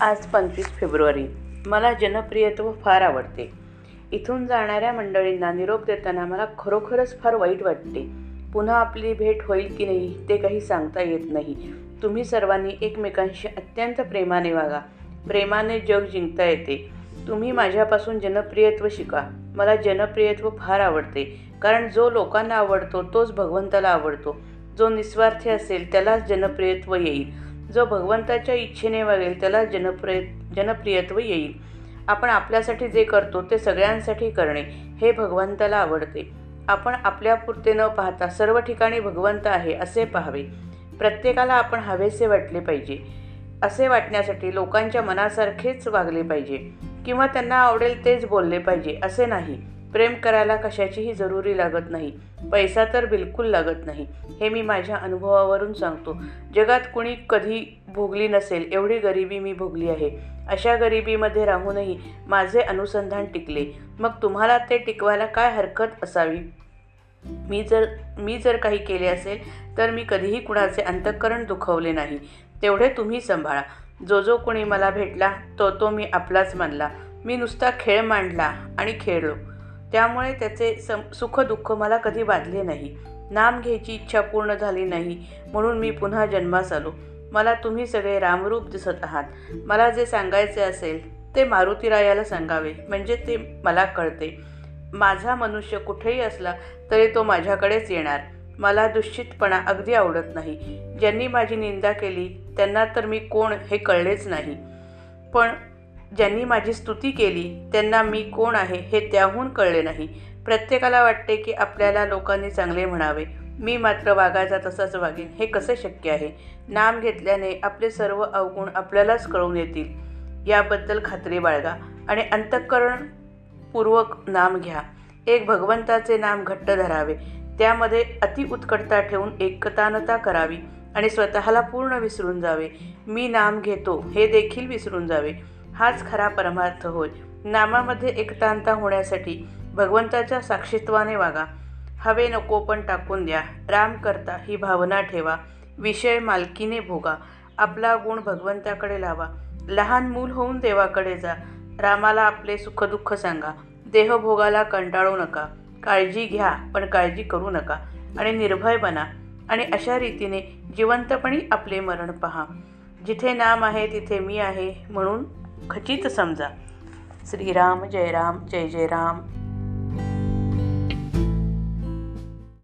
आज पंचवीस फेब्रुवारी. मला जनप्रियत्व फार आवडते. इथून जाणाऱ्या मंडळींना निरोप देताना मला खरोखरच फार वाईट वाटते. पुन्हा आपली भेट होईल की नाही ते काही सांगता येत नाही. तुम्ही सर्वांनी एकमेकांशी अत्यंत प्रेमाने वागा. प्रेमाने जग जिंकता येते. तुम्ही माझ्यापासून जनप्रियत्व शिका. मला जनप्रियत्व फार आवडते. कारण जो लोकांना आवडतो तोच भगवंताला आवडतो. जो निस्वार्थी असेल त्यालाच जनप्रियत्व येईल. जो भगवंताच्या इच्छेने वागेल त्याला जनप्रिय जनप्रियत्व येईल. आपण आपल्यासाठी जे करतो ते सगळ्यांसाठी करणे हे भगवंताला आवडते. आपण आपल्यापुरते न पाहता सर्व ठिकाणी भगवंत आहे असे पाहावे. प्रत्येकाला आपण हवेसे वाटले पाहिजे. असे वाटण्यासाठी लोकांच्या मनासारखेच वागले पाहिजे. किंवा त्यांना आवडेल तेच बोलले पाहिजे असे नाही. प्रेम करायला कशाचीही जरुरी लागत नाही. पैसा तर बिलकुल लागत नाही. हे मी माझ्या अनुभवावरून सांगतो. जगात कुणी कधी भोगली नसेल एवढी गरिबी मी भोगली आहे. अशा गरिबीमध्ये राहूनही माझे अनुसंधान टिकले. मग तुम्हाला ते टिकवायला काय हरकत असावी? मी जर मी जर काही केले असेल तर मी कधीही कुणाचे अंतःकरण दुखवले नाही. तेवढे तुम्ही सांभाळा. जो जो कोणी मला भेटला तो तो मी आपलाच मानला. मी नुसता खेळ मांडला आणि खेळलो. त्यामुळे त्याचे सम सुखदुःख मला कधी बाधले नाही. नाम घ्यायची इच्छा पूर्ण झाली नाही म्हणून मी पुन्हा जन्मास आलो. मला तुम्ही सगळे रामरूप दिसत आहात. मला जे सांगायचे असेल ते मारुतीरायाला सांगावे म्हणजे ते मला कळते. माझा मनुष्य कुठेही असला तरी तो माझ्याकडेच येणार. मला दुश्चितपणा अगदी आवडत नाही. ज्यांनी माझी निंदा केली त्यांना तर मी कोण हे कळलेच नाही. पण ज्यांनी माझी स्तुती केली त्यांना मी कोण आहे हे त्याहून कळले नाही. प्रत्येकाला वाटते की आपल्याला लोकांनी चांगले म्हणावे. मी मात्र वागायचा तसाच वागेन हे कसे शक्य आहे? नाम घेतल्याने आपले सर्व अवगुण आपल्यालाच कळून येतील. याबद्दल खात्री बाळगा आणि अंतःकरणपूर्वक नाम घ्या. एक भगवंताचे नाम घट्ट धरावे. त्यामध्ये अति उत्कटता ठेवून एकतानता करावी आणि स्वतःला पूर्ण विसरून जावे. मी नाम घेतो हे देखील विसरून जावे. हाच खरा परमार्थ होय. नामामध्ये एकतांता होण्यासाठी भगवंताच्या साक्षीत्वाने वागा. हवे नको पण टाकून द्या. राम करता ही भावना ठेवा. विषय मालकीने भोगा. आपला गुण भगवंताकडे लावा. लहान मूल होऊन देवाकडे जा. रामाला आपले सुखदुःख सांगा. देहभोगाला कंटाळू नका. काळजी घ्या पण काळजी करू नका. आणि निर्भय बना. आणि अशा रीतीने जिवंतपणी आपले मरण पहा. जिथे नाम आहे तिथे मी आहे म्हणून खचित समजा. श्रीराम जय राम जय जय राम